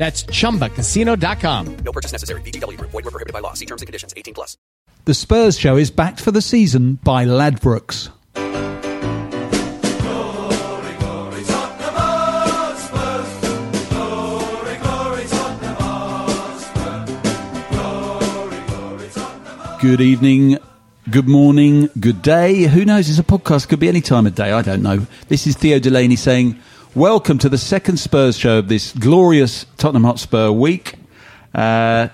That's chumbacasino.com. No purchase necessary. VGW. Void were prohibited by law. See terms and conditions. 18 plus. The Spurs show is backed for the season by Ladbrokes. Good evening, good morning, good day. Who knows? It's a podcast. Could be any time of day. I don't know. This is Theo Delany saying, Welcome to the second Spurs show of this glorious Tottenham Hotspur week. Uh,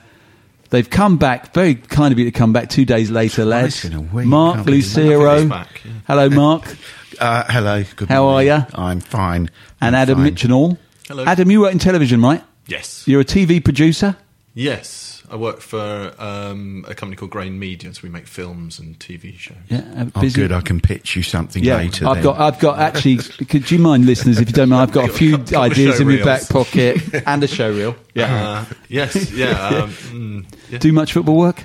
they've come back, very kind of you to come back two days later, lads. in a week. Mark Can't believe it. Lucero. He's back, yeah. Hello, Mark. Uh, hello. Good morning. How morning. are you? I'm fine. and I'm Adam fine. Mitchenall. Hello. Adam, you work in television, right? Yes. You're a TV producer? Yes. I work for um, a company called Grain Media, so we make films and TV shows. Yeah, uh, Oh, good. I can pitch you something Yeah, later. I've then. got, I've got actually. could you mind, listeners, if you don't mind? I've got a few Couple of ideas in my back pocket and a show reel. Uh, yes. Yeah. Um, mm, yeah. Do much football work?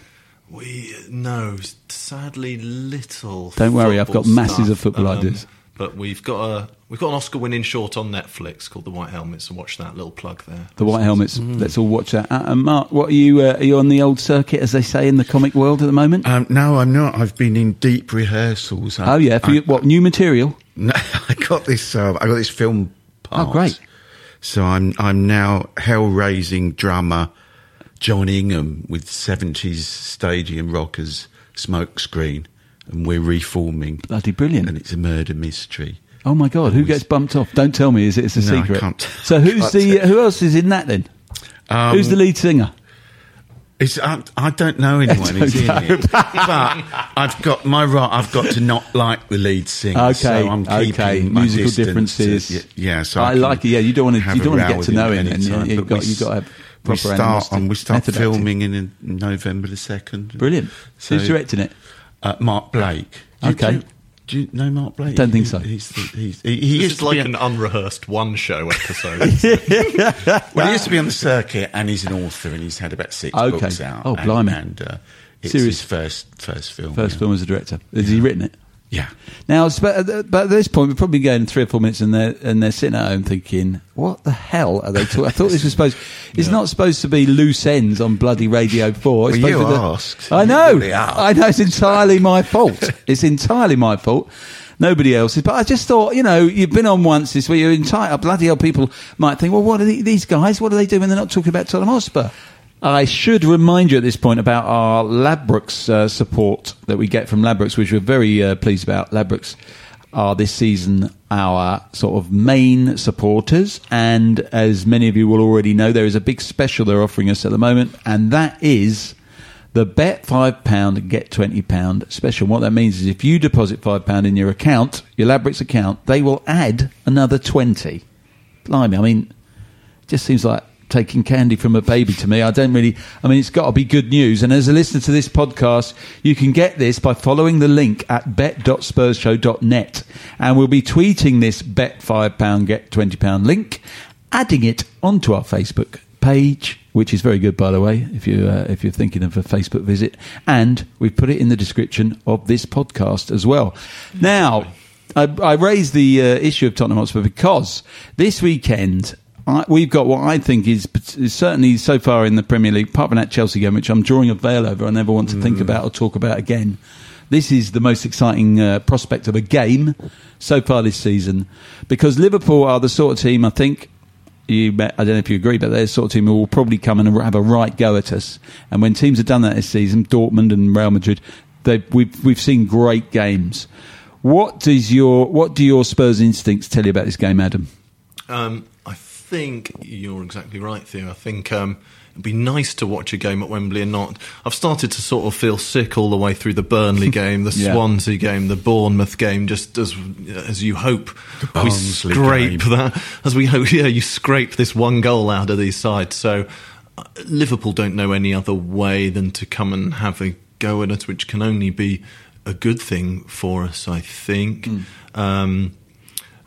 we no, sadly little. Don't worry, I've got football masses stuff. of football Um, ideas. But we've got a we've got an Oscar-winning short on Netflix called The White Helmets, and watch that little plug there. The white helmets. Mm. Let's all watch that. Uh, and Mark, what are you? Uh, are you on the old circuit, as they say in the comic world at the moment? Um, no, I'm not. I've been in deep rehearsals. I, oh yeah, for I, you, what new material? No, I got this. Uh, I got this film. Part. Oh, great. So I'm I'm now hell-raising drummer John Ingham with 70s stadium rockers smokescreen, and we're reforming. Bloody brilliant. And it's a murder mystery. Oh my god, who gets bumped off? Don't tell me. Is it? It's a No, I secret. So who's the? tell. Who else is in that then? Um, who's the lead singer? It's, I, I don't know anyone who's in it, but I've got my right. I've got to not like the lead singer. Okay, so I'm keeping okay. my Musical differences. Y- Yeah, so I can like it. Yeah, you don't want to. You don't want to get to know him. And you, have got you got to have We start and we start filming in, in November the second. Brilliant. So, Who's directing it? Uh, Mark Blake. You- Okay. Do do you know Mark Blake? Don't think so. He's, the- he's, he, he This used is to like an on, unrehearsed one-show episode. well, he used to be on the circuit, and he's an author, and he's had about six Okay. books out. Oh, and, blimey. And uh, it's Serious. his first first film. First yeah. film as a director. Has he written it? Yeah. Now, uh, but at this point, we're probably going three or four minutes, and they're and they're sitting at home thinking, "What the hell are they talking?" I thought this was supposed. It's not supposed to be loose ends on bloody Radio Four. It's Well, you to asked. I know. really. I know. It's entirely my fault. it's entirely my fault. Nobody else's. But I just thought, you know, you've been on once this week. You're entitled. Bloody hell, people might think, well, what are the, these guys? What are they doing? when they're not talking about Tottenham Hotspur? I should remind you at this point about our Ladbrokes uh, support that we get from Ladbrokes, which we're very uh, pleased about. Ladbrokes are this season our sort of main supporters, and as many of you will already know, there is a big special they're offering us at the moment, and that is the bet five pound get twenty pound special. What that means is if you deposit five pound in your account, your Ladbrokes account, they will add another twenty. Blimey, I mean, it just seems like taking candy from a baby to me. I don't really. I mean, it's got to be good news. And as a listener to this podcast, you can get this by following the link at bet.spursshow.net, and we'll be tweeting this bet five pound get twenty pound link, adding it onto our Facebook page, which is very good, by the way, if you uh, if you're thinking of a Facebook visit, and we've put it in the description of this podcast as well. Now, I, I raised the uh, issue of Tottenham Hotspur because this weekend. I, we've got what I think is, is certainly so far in the Premier League, apart from that Chelsea game, which I'm drawing a veil over. I never want to think about or talk about again. This is the most exciting uh, prospect of a game so far this season because Liverpool are the sort of team I think you, I don't know if you agree, but they're the sort of team who will probably come and have a right go at us. And when teams have done that this season, Dortmund and Real Madrid, they, we've we've seen great games. What does your what do your Spurs instincts tell you about this game, Adam? Um, I think you're exactly right, Theo. I think um, it'd be nice to watch a game at Wembley and not. I've started to sort of feel sick all the way through the Burnley game, the Yeah. Swansea game, the Bournemouth game. Just as as you hope we scrape game. that, as we hope, yeah, you scrape this one goal out of these sides. So uh, Liverpool don't know any other way than to come and have a go at us, which can only be a good thing for us, I think. Um,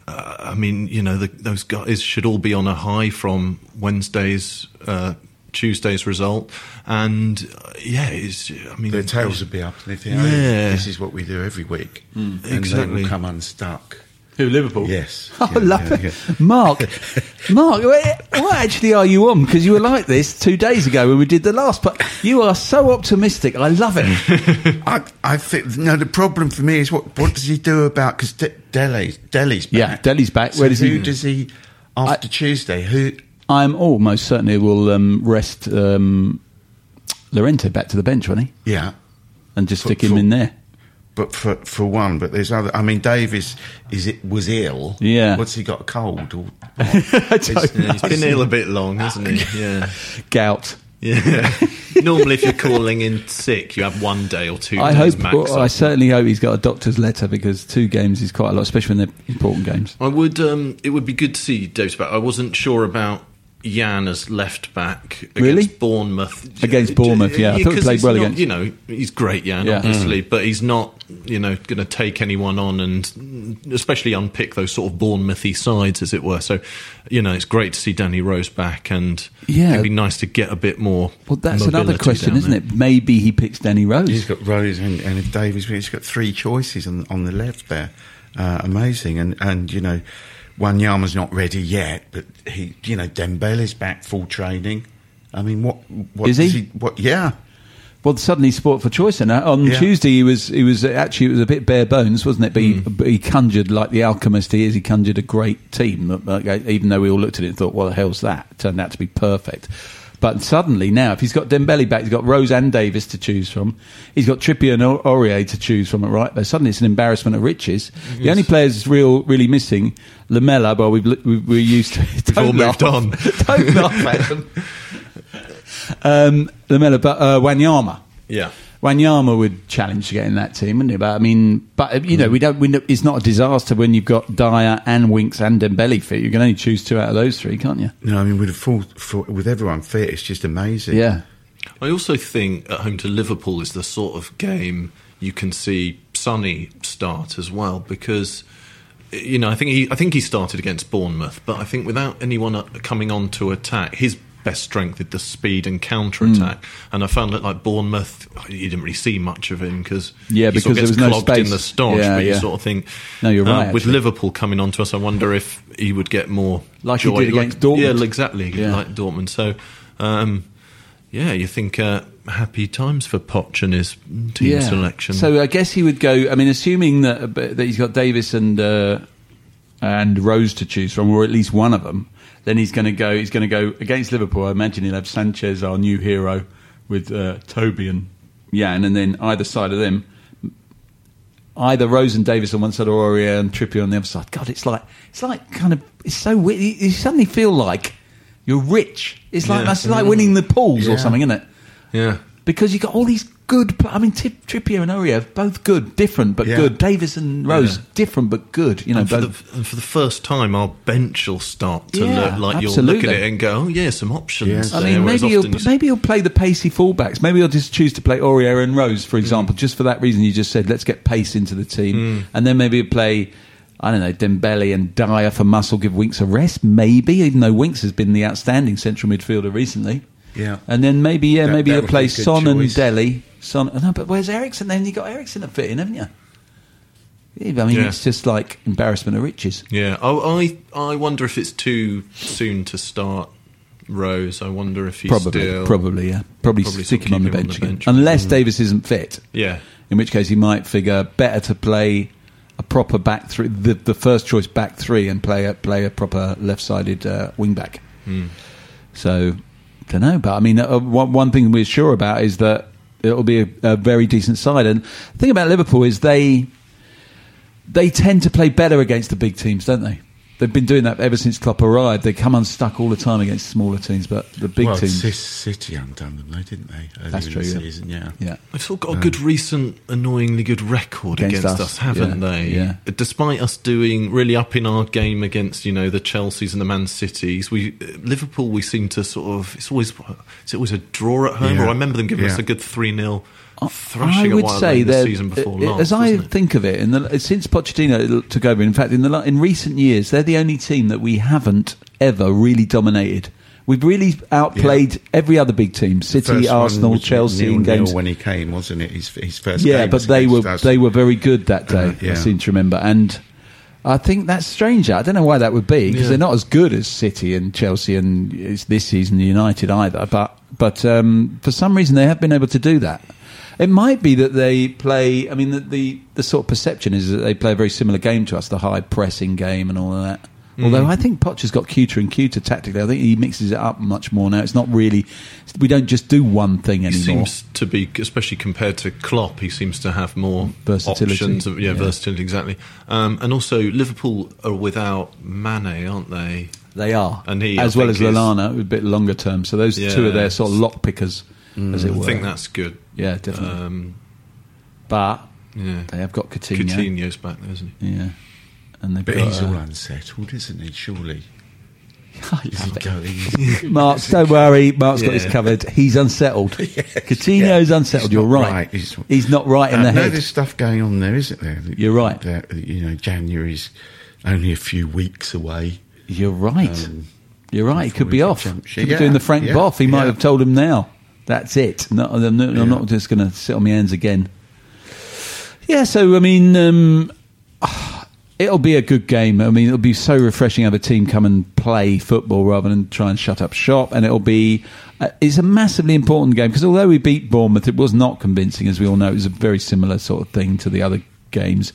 uh, I mean, you know, the, those guys should all be on a high from Wednesday's, uh, Tuesday's result, and uh, yeah, it's. I mean, Their tails would be up, and they think, oh, Yeah. this is what we do every week. And they Exactly. will come unstuck. Who Liverpool? Yes. Oh, Yeah, love yeah, it. yeah. Mark, Mark, what actually are you on? Because you were like this two days ago when we did the last. But you are so optimistic. I love it. I, I think no. The problem for me is what what does he do about because De- Dele's Dele's back. Yeah, Dele's back. So Where does who he- does he after Tuesday? Who? I'm almost certain he will um, rest um, Llorente back to the bench, won't he? Yeah, And just For- stick him for- in there. But for for one, but there's other. I mean, Davies is is it was ill. Yeah. What's he got? A cold? Or, I don't It's- know. he's been ill a bit long, hasn't he? Yeah, Gout. yeah. Normally, if you're calling in sick, you have one day or two I days hope. max. well, I certainly hope he's got a doctor's letter because two games is quite a lot, especially when they're important games. I would. Um, it would be good to see Davies back. I wasn't sure about Jan as left back against Really? Bournemouth. Against Bournemouth, yeah. I thought he 'cause played he's well not- against- You know, he's great, Jan, Yeah. obviously, but he's not. You know, going to take anyone on and mm, especially unpick those sort of Bournemouthy sides, as it were. So, you know, it's great to see Danny Rose back, and Yeah. it'd be nice to get a bit more. Well, that's another question, isn't there. it? Maybe he picks Danny Rose. he's got Rose and, and if Davies, he's got three choices on on the left there. Uh, amazing, and and you know, Wanyama's not ready yet, but he, you know, Dembele's back full training. I mean, what? what Is does he? What? Yeah. Well, suddenly sport for choice. And uh, on Yeah. Tuesday, he was he was uh, actually it was a bit bare bones, wasn't it? But, he, Mm. but he conjured like the alchemist he is. He conjured a great team. Uh, even though we all looked at it and thought, "What the hell's that?" It turned out to be perfect. But suddenly now, if he's got Dembele back, he's got Rose and Davies to choose from. He's got Trippier and Au- Aurier to choose from. Right, but suddenly it's an embarrassment of riches. The only players real really missing Lamela. Well, we've, we- we're used to. It. We've all Don't moved on. Don't laugh at them. Um, Lamela, but uh, Wanyama. Yeah. Wanyama would challenge to get in that team, wouldn't he? But I mean, but uh, you know, we don't. We know, it's not a disaster when you've got Dier and Winks and Dembele fit. You can only choose two out of those three, can't you? No, I mean, with a full, full with everyone fit, it's just amazing. Yeah. I also think at home to Liverpool is the sort of game you can see Sonny start as well because you know I think he I think he started against Bournemouth, but I think without anyone uh, coming on to attack, his best strength is the speed and counter attack. And I found that like Bournemouth, you didn't really see much of him because Yeah, he sort because of there gets was no clogged in the stodge. Yeah, but you sort of think, No, you're uh, right, with. Liverpool coming on to us, I wonder if he would get more Like he did against Dortmund. Yeah, exactly, Yeah. like Dortmund. So. Um, yeah, you think uh, happy times for Poch and his team selection. So I guess he would go. I mean, assuming that that he's got Davies and uh, and Rose to choose from, or at least one of them, then he's going to go. He's going to go against Liverpool. I imagine he'll have Sanchez, our new hero, with uh, Toby and Jan, and then either side of them, either Rose and Davies on one side, or Aurier and Trippier on the other side. God, it's like it's like kind of it's so weird. You, suddenly feel like you're rich. It's like Yeah. that's like winning the pools or something, isn't it? yeah, because you got all these good. I mean, Tip, Trippier and Aurier both good, different but Yeah. good. Davies and Rose Yeah. different but good. You know, and for, both. the, and for the first time, our bench will start to Yeah, look like you'll look at it and go, "Oh yeah, some options." Yes. I there," mean, maybe often he'll you- maybe he'll play the pacey fullbacks. Maybe he'll just choose to play Aurier and Rose, for mm. example, just for that reason you just said. Let's get pace into the team, mm. and then maybe he'll play. I don't know, Dembele and Dier for muscle, give Winks a rest, maybe, even though Winks has been the outstanding central midfielder recently. Yeah. And then maybe, yeah, That- maybe that they'll play be a good Son and choice. Dele. Son, no, but where's Eriksen? Then you got Eriksen to fit in, haven't you? Yeah, I mean, Yeah. it's just like embarrassment of riches. Yeah, I, I I wonder if it's too soon to start Rose. I wonder if he's Probably, still probably, yeah. Probably, Probably stick him on the keep him on bench the again. bench. Unless Mm. Davies isn't fit. Yeah. In which case he might figure better to play a proper back three, the, the first choice back three, and play a, play a proper left sided uh, wing back. Hmm. So, don't know. But I mean, uh, one, one thing we're sure about is that it'll be a, a very decent side. And the thing about Liverpool is they they tend to play better against the big teams, don't they? They've been doing that ever since Klopp arrived. They come unstuck all the time against smaller teams, but the big well, teams. Ci- City undone them, though, didn't they? Earlier That's in true, The yeah. season, yeah. Yeah. They've still got a uh, good recent, annoyingly good record Against against, us, us, haven't yeah, they? yeah. Despite us doing really up in our game against, you know, the Chelseas and the Man Cities, we Liverpool we seem to sort of it's always it's always a draw at home. Yeah, Or I remember them giving us a good three 0 I would say the season before uh, last. as I think of it, in the, since Pochettino took over, in fact, in the in recent years, they're the only team that we haven't ever really dominated. We've really outplayed every other big team: City, Arsenal, Chelsea, nil, in nil games. when he came, wasn't it? His, his first Yeah, but they were us. they were very good that day. Uh, yeah. I seem to remember, and I think that's strange. I don't know why that would be because Yeah. they're not as good as City and Chelsea and this season United either. But but um, for some reason they have been able to do that. It might be that they play. I mean, the, the the sort of perception is that they play a very similar game to us, the high pressing game and all of that. Mm. Although I think Poch has got cuter and cuter tactically. I think he mixes it up much more now. It's not really. We don't just do one thing He anymore. seems to be, especially compared to Klopp, he seems to have more Versatility. options. Of, yeah, Yeah. versatility exactly. Um, and also, Liverpool are without Mane, aren't they? They are, And he, as I well as Lallana, a bit longer term. So those two are their sort of lock pickers, as it were. I think that's good. Yeah, definitely. Um, but yeah, they have got Coutinho. Coutinho's back there, isn't he? Yeah, and they've But got. he's uh, all unsettled, isn't he? Surely. I Is love he it. going? Mark, don't worry. Mark's got this covered. He's unsettled. Coutinho's yeah. unsettled. He's You're right. right. He's- He's, not right in Uh, the no, head. there's stuff going on there, isn't there? You're right. That, you know, January's only a few weeks away. You're right. Um, You're right. He could be off. jump ship. Could be doing the Frank yeah, Boff. He might have told him now. That's it. No, I'm not, I'm not just going to sit on my hands again. Yeah. So I mean, um, it'll be a good game. I mean, it'll be so refreshing to have a team come and play football rather than try and shut up shop. And it'll be. Uh, it's a massively important game because although we beat Bournemouth, it was not convincing, as we all know. It was a very similar sort of thing to the other games.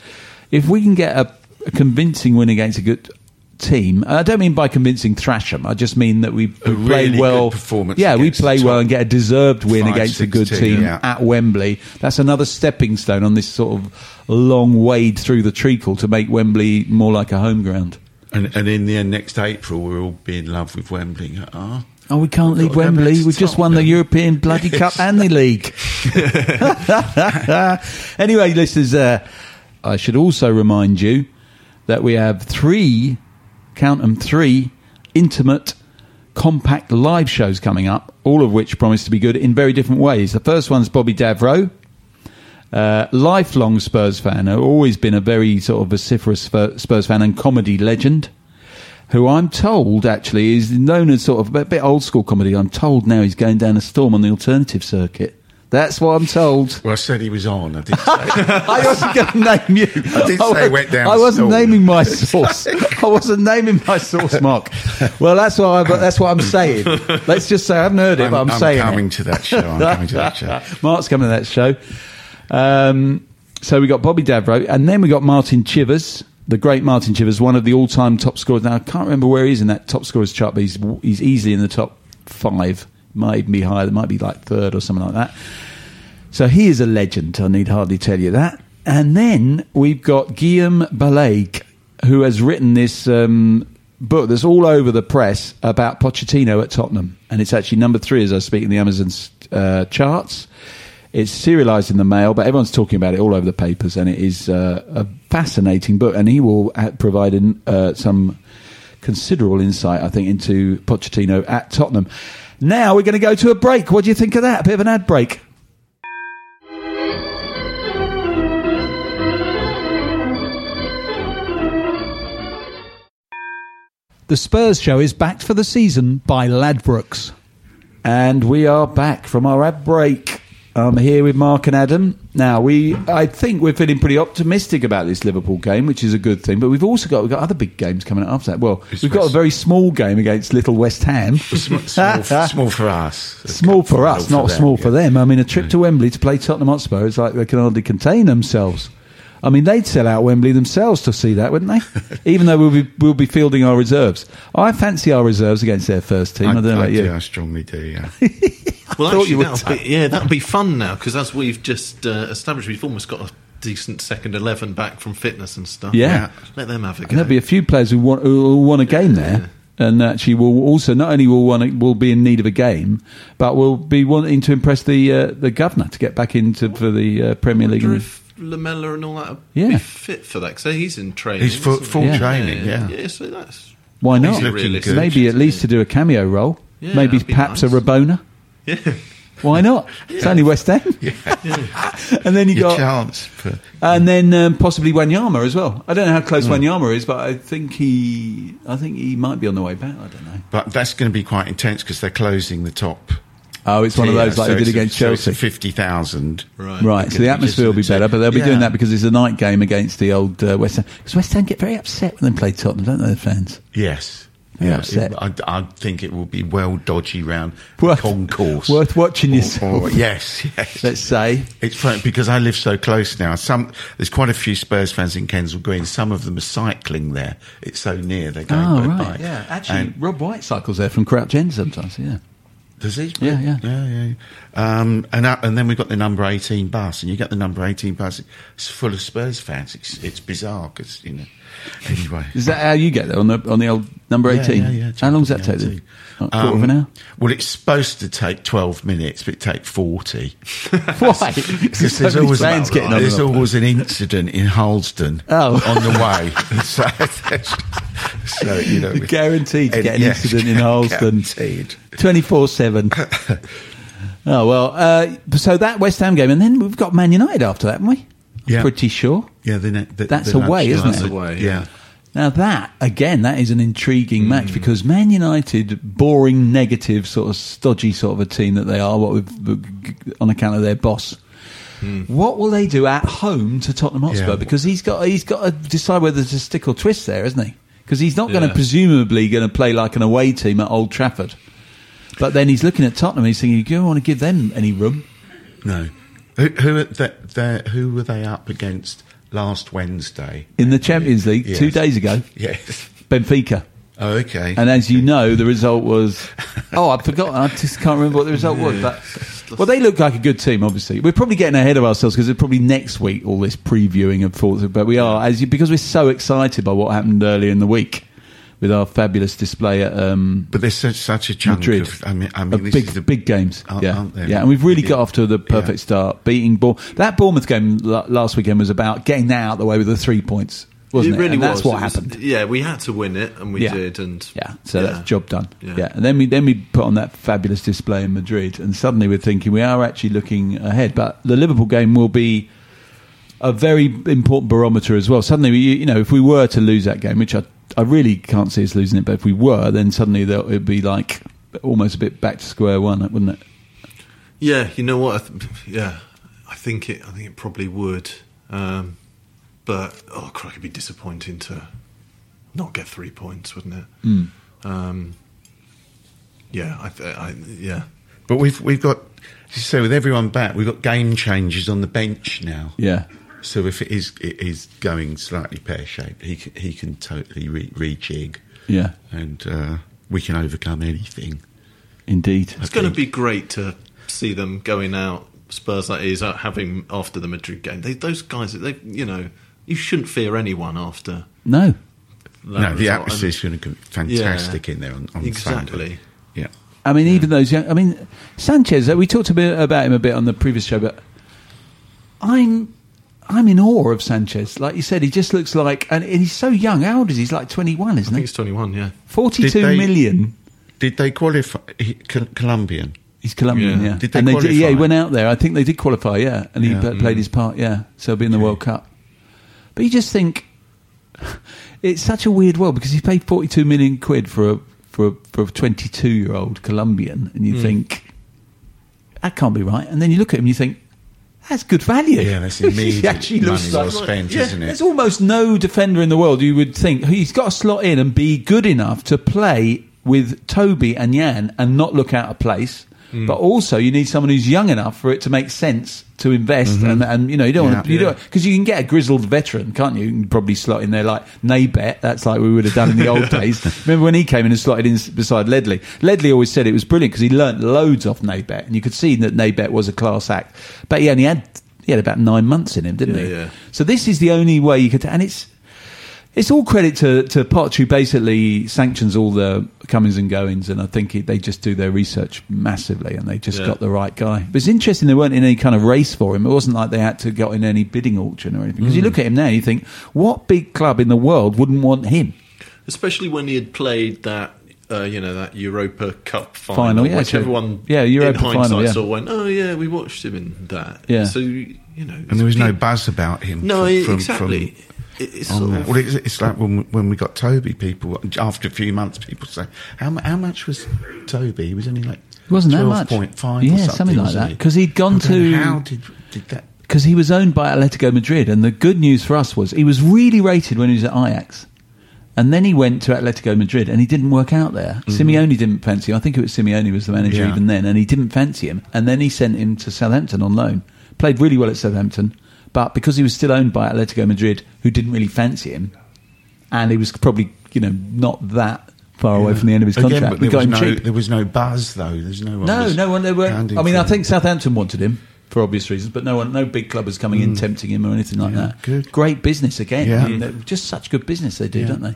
If we can get a, a convincing win against a good team, and I don't mean by convincing thrash 'em, I just mean that we, we play really well. performance yeah, we play well and get a deserved win five, against a good team, team yeah. at Wembley. That's another stepping stone on this sort of long wade through the treacle to make Wembley more like a home ground. And, and in the end, next April, we'll all be in love with Wembley. Ah, Oh, we can't leave got to go Wembley. We've just won the European bloody cup and the league. anyway, listeners, uh, I should also remind you that we have three, count them three, intimate, compact live shows coming up, all of which promise to be good in very different ways. The first one's Bobby Davro. Uh, lifelong Spurs fan, who always been a very sort of vociferous Spurs fan and comedy legend, who I'm told actually is known as sort of a bit old school comedy. I'm told now he's going down a storm on the alternative circuit. That's what I'm told. well, I said he was on. I did say. I wasn't going to name you. I did say it went down I wasn't storm. naming my source. I wasn't naming my source, Mark. Well, that's what I, that's what I'm saying. Let's just say I haven't heard it, I'm, but I'm, saying I'm saying coming it. to that show. I'm coming to that show. Mark's coming to that show. Um, so we got Bobby Davro, and then we got Martin Chivers, the great Martin Chivers, one of the all-time top scorers. Now I can't remember where he is in that top scorers chart, but he's he's easily in the top five. Might even be higher. It might be like third or something like that. So he is a legend. I need hardly tell you that. And then we've got Guillaume Balague, who has written this um, book that's all over the press about Pochettino at Tottenham. And it's actually number three as I speak in the Amazon uh, charts. It's serialized in the mail, but everyone's talking about it all over the papers. And it is uh, a fascinating book. And he will uh, provide uh, some considerable insight, I think, into Pochettino at Tottenham. Now we're going to go to a break. What do you think of that? A bit of an ad break. The Spurs show is backed for the season by Ladbrokes. And we are back from our ad break. I'm here with Mark and Adam. Now we, I think we're feeling pretty optimistic about this Liverpool game, which is a good thing. But we've also got we've got other big games coming up after that. Well, It's we've got a very small game against Little West Ham. small, small for us. Small for us, not them, small for them. I mean, a trip to Wembley to play Tottenham Hotspur is like they can hardly contain themselves. I mean, they'd sell out Wembley themselves to see that, wouldn't they? Even though we'll be we'll be fielding our reserves. I fancy our reserves against their first team. I, don't know about do, you. I strongly do. Yeah. Well, thought actually, you would that'll be, yeah, that'll be fun now because as we've just uh, established, we've almost got a decent second eleven back from fitness and stuff. Yeah. let them have a go. And there'll be a few players who want who will want a game there, and actually will also not only will want a, will be in need of a game, but will be wanting to impress the uh, the governor to get back into for the uh, Premier League. wonder and- if Lamela and all that would Yeah. be fit for that. So he's in training. He's full- full Yeah. training. Yeah. yeah. So that's Why not? He's good. Maybe at least to do a cameo role. Yeah, Maybe perhaps nice. a Rabona. Yeah. Why not? It's only West Ham. and then you Your got, chance. For, and then um, possibly Wanyama as well. I don't know how close Hmm. Wanyama is, but I think he, I think he might be on the way back. I don't know. but that's going to be quite intense because they're closing the top. Oh, it's one of those like so they did against so it's Chelsea. Fifty thousand. Right. Right, so the atmosphere will be better, but they'll be doing that because it's a night game against the old uh, West Ham. Because West Ham get very upset when they play Tottenham, don't they, the fans? Yes. Yeah, it- I, I think it will be well dodgy round Worth- concourse. worth watching yourself. or- yes, yes. Let's say. It's funny because I live so close now. Some there's quite a few Spurs fans in Kensal Green. Some of them are cycling there. It's so near. They're going Oh, by right. bike. Yeah, actually, And- Rob White cycles there from Crouch End sometimes, yeah. Does he? Yeah, yeah. yeah, yeah. Um, and uh, and then we've got the number eighteen bus, and you get the number eighteen bus. It's full of Spurs fans. It's it's bizarre because you know. Anyway, Is that how you get there on the on the old number eighteen? yeah, yeah, how long does that take? Then? Like quarter of an Um, hour. Well, it's supposed to take twelve minutes, but it takes forty. Why? Because there's many always, getting on. there's always an incident in Harlesden Oh. on the way. so, so, you know, Guaranteed to get an incident in. Guaranteed. Twenty four seven. Oh well, uh, so that West Ham game, and then we've got Man United after that, haven't we? I'm Yeah. pretty sure. Yeah, the, ne- the, That's the away, lunchtime. isn't it? That's away, Yeah. yeah. Now that again, that is an intriguing Hmm. match because Man United, boring, negative, sort of stodgy sort of a team that they are, what with, on account of their boss. What will they do at home to Tottenham Hotspur? Hmm. Yeah. Because he's got he's got to decide whether to stick or twist there, isn't he? Because he's not going to presumably going to play like an away team at Old Trafford. But then he's looking at Tottenham. He's thinking, you don't want to give them any room. No. Who, who, they- who were they up against last Wednesday? In the Champions League Yes. two days ago, Yes. Benfica. Oh, okay. And as you know, the result was. Oh, I've forgotten. I just can't remember what the result was. But well, they look like a good team. Obviously, we're probably getting ahead of ourselves because it's probably next week all this previewing of thoughts. But we are as you, because we're so excited by what happened earlier in the week with our fabulous display at um, but there's such, such a chunk Madrid. of. I mean, I mean this big is the, big games. aren't- yeah, aren't there? yeah, and we've really Yeah. got off to the perfect Yeah. start, beating Bourne. That Bournemouth game la- last weekend was about getting that out of the way with the three points, wasn't it? it really and that's what was- happened. Yeah, we had to win it, and we Yeah. did. And Yeah, so that's job done. Yeah. Yeah. and then we then we put on that fabulous display in Madrid, and suddenly we're thinking we are actually looking ahead. But the Liverpool game will be a very important barometer as well. Suddenly, we, you know, if we were to lose that game, which I I really can't see us losing it, but if we were, then suddenly there- it'd be like almost a bit back to square one, wouldn't it? Yeah, you know what? I th- yeah, I think it. I think it probably would. Um, but oh, crap, it'd be disappointing to not get three points, wouldn't it? Mm. Um, yeah, I, th- I yeah. But we've we've got. as you say with everyone back, we've got game changes on the bench now. Yeah. So if it is it is going slightly pear shaped, he can, he can totally re- rejig. Yeah. and uh, we can overcome anything. Indeed, It's going to be great to see them going out. Spurs that is having after the Madrid game. They, those guys, they you know, you shouldn't fear anyone after. No. that no, the atmosphere is going to be fantastic Yeah. in there on, on Exactly. Sunday. Yeah. I mean, even those young. I mean, Sanchez. uh, We talked a bit about him a bit on the previous show, but I'm I'm in awe of Sanchez. Like you said, he just looks like, and he's so young. How old is he? He's like 21, isn't I think he? it's twenty-one. Yeah, Forty-two Did they- million. Did they qualify? He, Col- Colombian. He's Colombian, yeah. Yeah. Did they and they did, yeah, he went out there. I think they did qualify, yeah, and he Yeah. pla- played his part, yeah. So he'll be in the World Cup. But you just think, it's such a weird world because he paid 42 million quid for a for a, for a 22 year old Colombian, and you Mm. think that can't be right. And then you look at him, and you think that's good value. Yeah, that's immediate actually looks money like well spent, Yeah, isn't it? There's almost no defender in the world you would think he's got to slot in and be good enough to play with Toby and Jan and not look out of place. Hmm. But also, you need someone who's young enough for it to make sense to invest, Mhm. and, and you know you don't want to, Yeah. you don't because you can get a grizzled veteran, can't you? You can probably slot in there like Naybet. That's like we would have done in the old days. Remember when he came in and slotted in beside Ledley? Ledley always said it was brilliant because he learnt loads off Naybet, and you could see that Naybet was a class act. But he only had he had about nine months in him, didn't Yeah, he? yeah. So this is the only way you could, and it's it's all credit to to Potts who basically sanctions all the comings and goings, and I think it, they just do their research massively, and they just Yeah. got the right guy. But it's interesting they weren't in any kind of race for him. It wasn't like they had to go in any bidding auction or anything. Because you Mm. look at him now, and you think, what big club in the world wouldn't want him? especially when he had played that. Uh, you know that Europa Cup final, Final, yeah, which so- everyone, yeah, Europa in hindsight, final, yeah. saw went, oh yeah, we watched him in that. Yeah. So you know, And there was no buzz about him. No, from- exactly. from- It- it's oh, sort of- well, it's, it's like when, when we got Toby. People after a few months, people say, "How, how much was Toby?" He was only like It wasn't that much. point five. Yeah, or something, something like that. Because he'd gone to How did did that? because he was owned by Atletico Madrid, and the good news for us was he was really rated when he was at Ajax, and then he went to Atletico Madrid, and he didn't work out there. Mm-hmm. Simeone didn't fancy him. I think it was Simeone was the manager Yeah. even then, and he didn't fancy him. And then he sent him to Southampton on loan. Played really well at Southampton, but because he was still owned by Atletico Madrid, who didn't really fancy him, and he was probably you know not that far away from the end of his contract, we there got was him no, cheap. There was no buzz though. There's no one. No, no one. They were. I mean, I think Southampton wanted him for obvious reasons, but no one, no big club is coming in mm. tempting him or anything like that. good. Great business again. Yeah. I mean, just such good business they do, Yeah. don't they?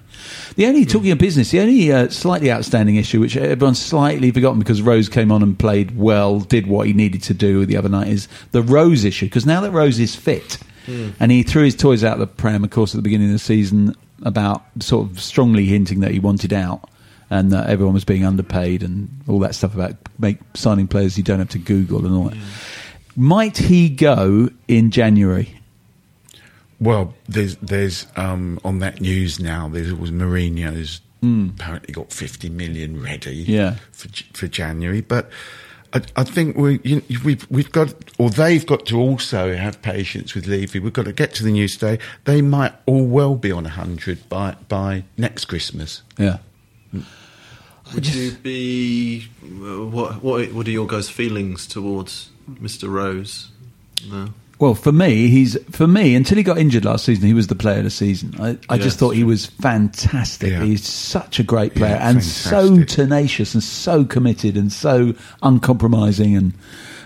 The only mm. talking of business, the only uh, slightly outstanding issue, which everyone's slightly forgotten because Rose came on and played well, did what he needed to do the other night, is the Rose issue. Because now that Rose is fit, mm. and he threw his toys out the pram, of course, at the beginning of the season about sort of strongly hinting that he wanted out and that everyone was being underpaid and all that stuff about make signing players you don't have to Google and all that. Might he go in January? Well, there's there's um, on that news now. There was Mourinho's apparently got 50 million ready. Yeah. for for January, but. I, I think we, you, we've we've got, or they've got to also have patience with Levy. We've got to get to the news today. They might all well be on hundred by by next Christmas. Yeah. Would you be what? What? What are your guys' feelings towards Mr. Rose? No. Well, for me, he's for me until he got injured last season. He was the player of the season. I, I Yeah, just thought he was fantastic. Yeah. He's such a great player Yeah, and so tenacious and so committed and so uncompromising and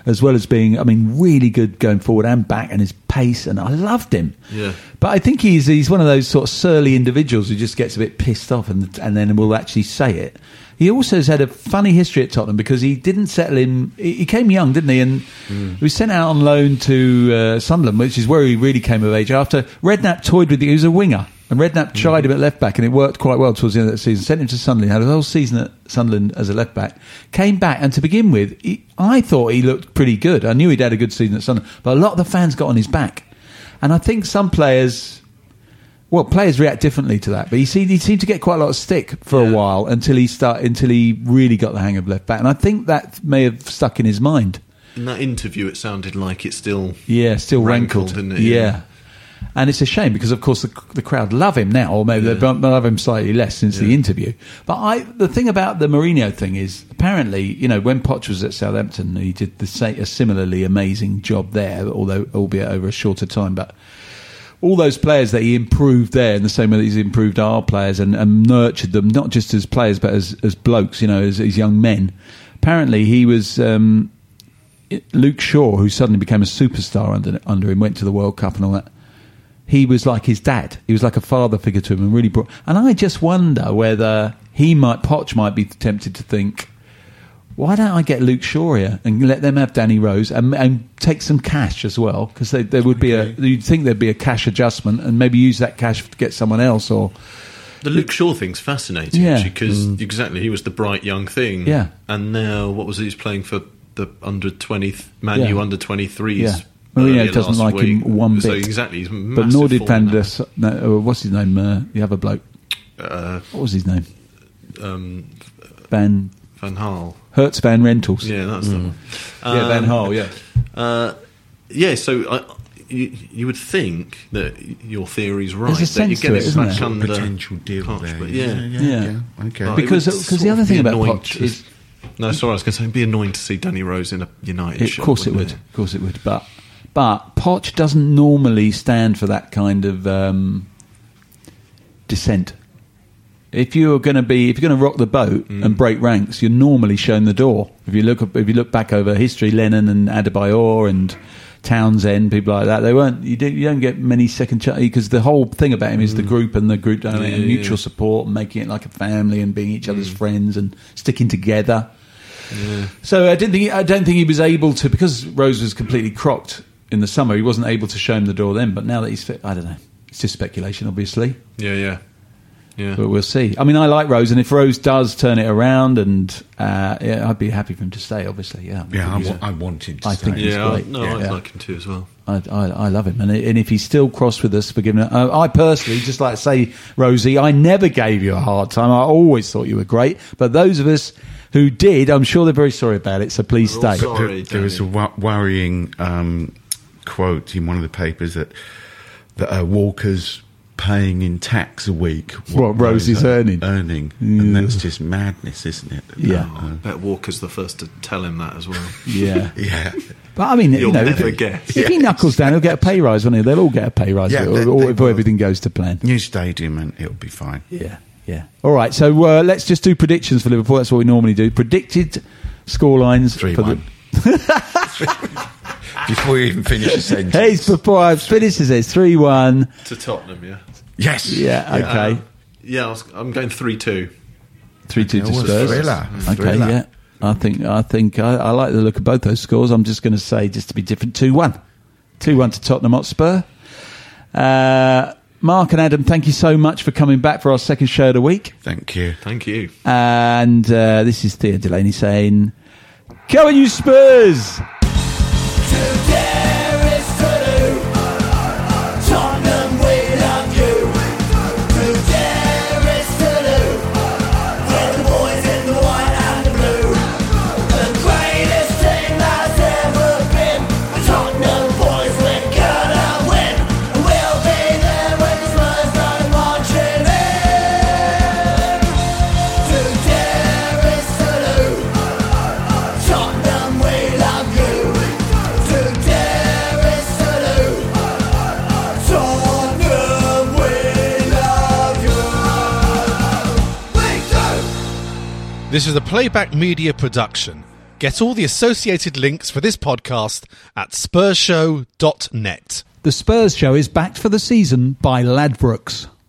as well as being, I mean, really good going forward and back and his pace. And I loved him. Yeah. But I think he's he's one of those sort of surly individuals who just gets a bit pissed off and and then will actually say it. He also has had a funny history at Tottenham because he didn't settle in. He came young, didn't he? And he was sent out on loan to uh, Sunderland, which is where he really came of age. After Redknapp toyed with him, he was a winger, and Redknapp tried him at left back, and it worked quite well towards the end of that season. Sent him to Sunderland, had a whole season at Sunderland as a left back. Came back, and to begin with, he, I thought he looked pretty good. I knew he'd had a good season at Sunderland, but a lot of the fans got on his back, and I think some players. Well, players react differently to that, but he seemed, he seemed to get quite a lot of stick for a while until he start until he really got the hang of left back, and I think that may have stuck in his mind. In that interview, it sounded like it still. Yeah, still Rankled, rankled, didn't it? Yeah. Yeah. and it's a shame because, of course, the, the crowd love him now, or maybe they don't love him slightly less since the interview. But I, the thing about the Mourinho thing is, apparently, you know, when Poch was at Southampton, he did the a similarly amazing job there, although albeit over a shorter time, but all those players that he improved there in the same way that he's improved our players and, and nurtured them, not just as players but as, as blokes, you know, as, as young men. Apparently, he was um, Luke Shaw, who suddenly became a superstar under under him, went to the World Cup and all that. He was like his dad. He was like a father figure to him, and really brought. And I just wonder whether he might, Poch might be tempted to think, why don't I get Luke Shaw here and let them have Danny Rose and, and take some cash as well? Because there would be a, you'd think there'd be a cash adjustment and maybe use that cash to get someone else or. The Luke Shaw thing's fascinating Yeah. actually because exactly he was the bright young thing. Yeah. And now what was it? He's playing for the under twenty Man Yeah. U under twenty threes Yeah. Mourinho doesn't like him week. one So bit. exactly, he's but nor did Van der. No, uh, what's his name? Uh, the other bloke. Uh, What was his name? um, Van Van Gaal. Hertz Van Rentals. Yeah, that's the one. Yeah, Van Um, Gaal. Yeah. Uh, yeah, so I, you, you would think that your theory's right. There's a that you sense get to it it, isn't back there? under Potential deal Poch, there. but yeah, yeah. yeah, Yeah. yeah, Okay. But it Because- would because the sort other of thing be about annoying Poch to- is- no, sorry, I was going to say it'd be annoying to see Danny Rose in a United. It, shirt, of course it would. wouldn't Of course it would. But but Poch doesn't normally stand for that kind of um, dissent. If you're going to be, if you're going to rock the boat Mm. and break ranks, you're normally shown the door. If you look, if you look back over history, Lennon and Adebayor and Townsend, people like that, they weren't. You, do, you don't get many second chances because the whole thing about him is the group and the group dynamic and Mm. Yeah, mutual yeah. support, and making it like a family and being each Mm. other's friends and sticking together. So I didn't think I don't think he was able to because Rose was completely crocked in the summer. He wasn't able to show him the door then. But now that he's fit, I don't know. It's just speculation, obviously, Yeah, yeah, yeah. but we'll see. I mean, I like Rose, and if Rose does turn it around, and uh, yeah, I'd be happy for him to stay. Obviously, yeah. Yeah, I, think he's wa- I wanted to I say. think he's yeah, I, great. no, Yeah. I'd like him to as well. I, I, I love him, and, and if he's still cross with us for giving it, uh, I personally just like to say, Rosie, I never gave you a hard time. I always thought you were great, but those of us who did, I'm sure they're very sorry about it. So please We're stay. sorry. there, there was a Danny. worrying um, quote in one of the papers that that uh, Walker's paying in tax a week. What Rose is are earning. earning, and that's just madness, isn't it? Yeah. Uh, Bet Walker's the first to tell him that as well. Yeah. yeah. But I mean, you You'll know, never if, guess. if he knuckles down, he'll get a pay rise, won't he? They'll all get a pay rise Yeah, if, they- or they if will. everything goes to plan. New stadium, and it'll be fine. Yeah, yeah. All right, so uh, let's just do predictions for Liverpool. That's what we normally do. Predicted scorelines Three for one. the. Before you even finish the sentence. Hey, before I finish this, three one. to Tottenham, yeah. Yes. Yeah, okay. Um, yeah, I was, I'm going three two. Three two to Spurs. thriller. Okay, Thriller. yeah. I think I think I, I like the look of both those scores. I'm just going to say, just to be different, two one, two one to Tottenham Hotspur. Uh, Mark and Adam, thank you so much for coming back for our second show of the week. Thank you. Thank you. And uh, this is Theo Delany saying, Go on, you Spurs!" This is a playback media production. Get all the associated links for this podcast at spursshow.net. The Spurs show is backed for the season by Ladbrokes.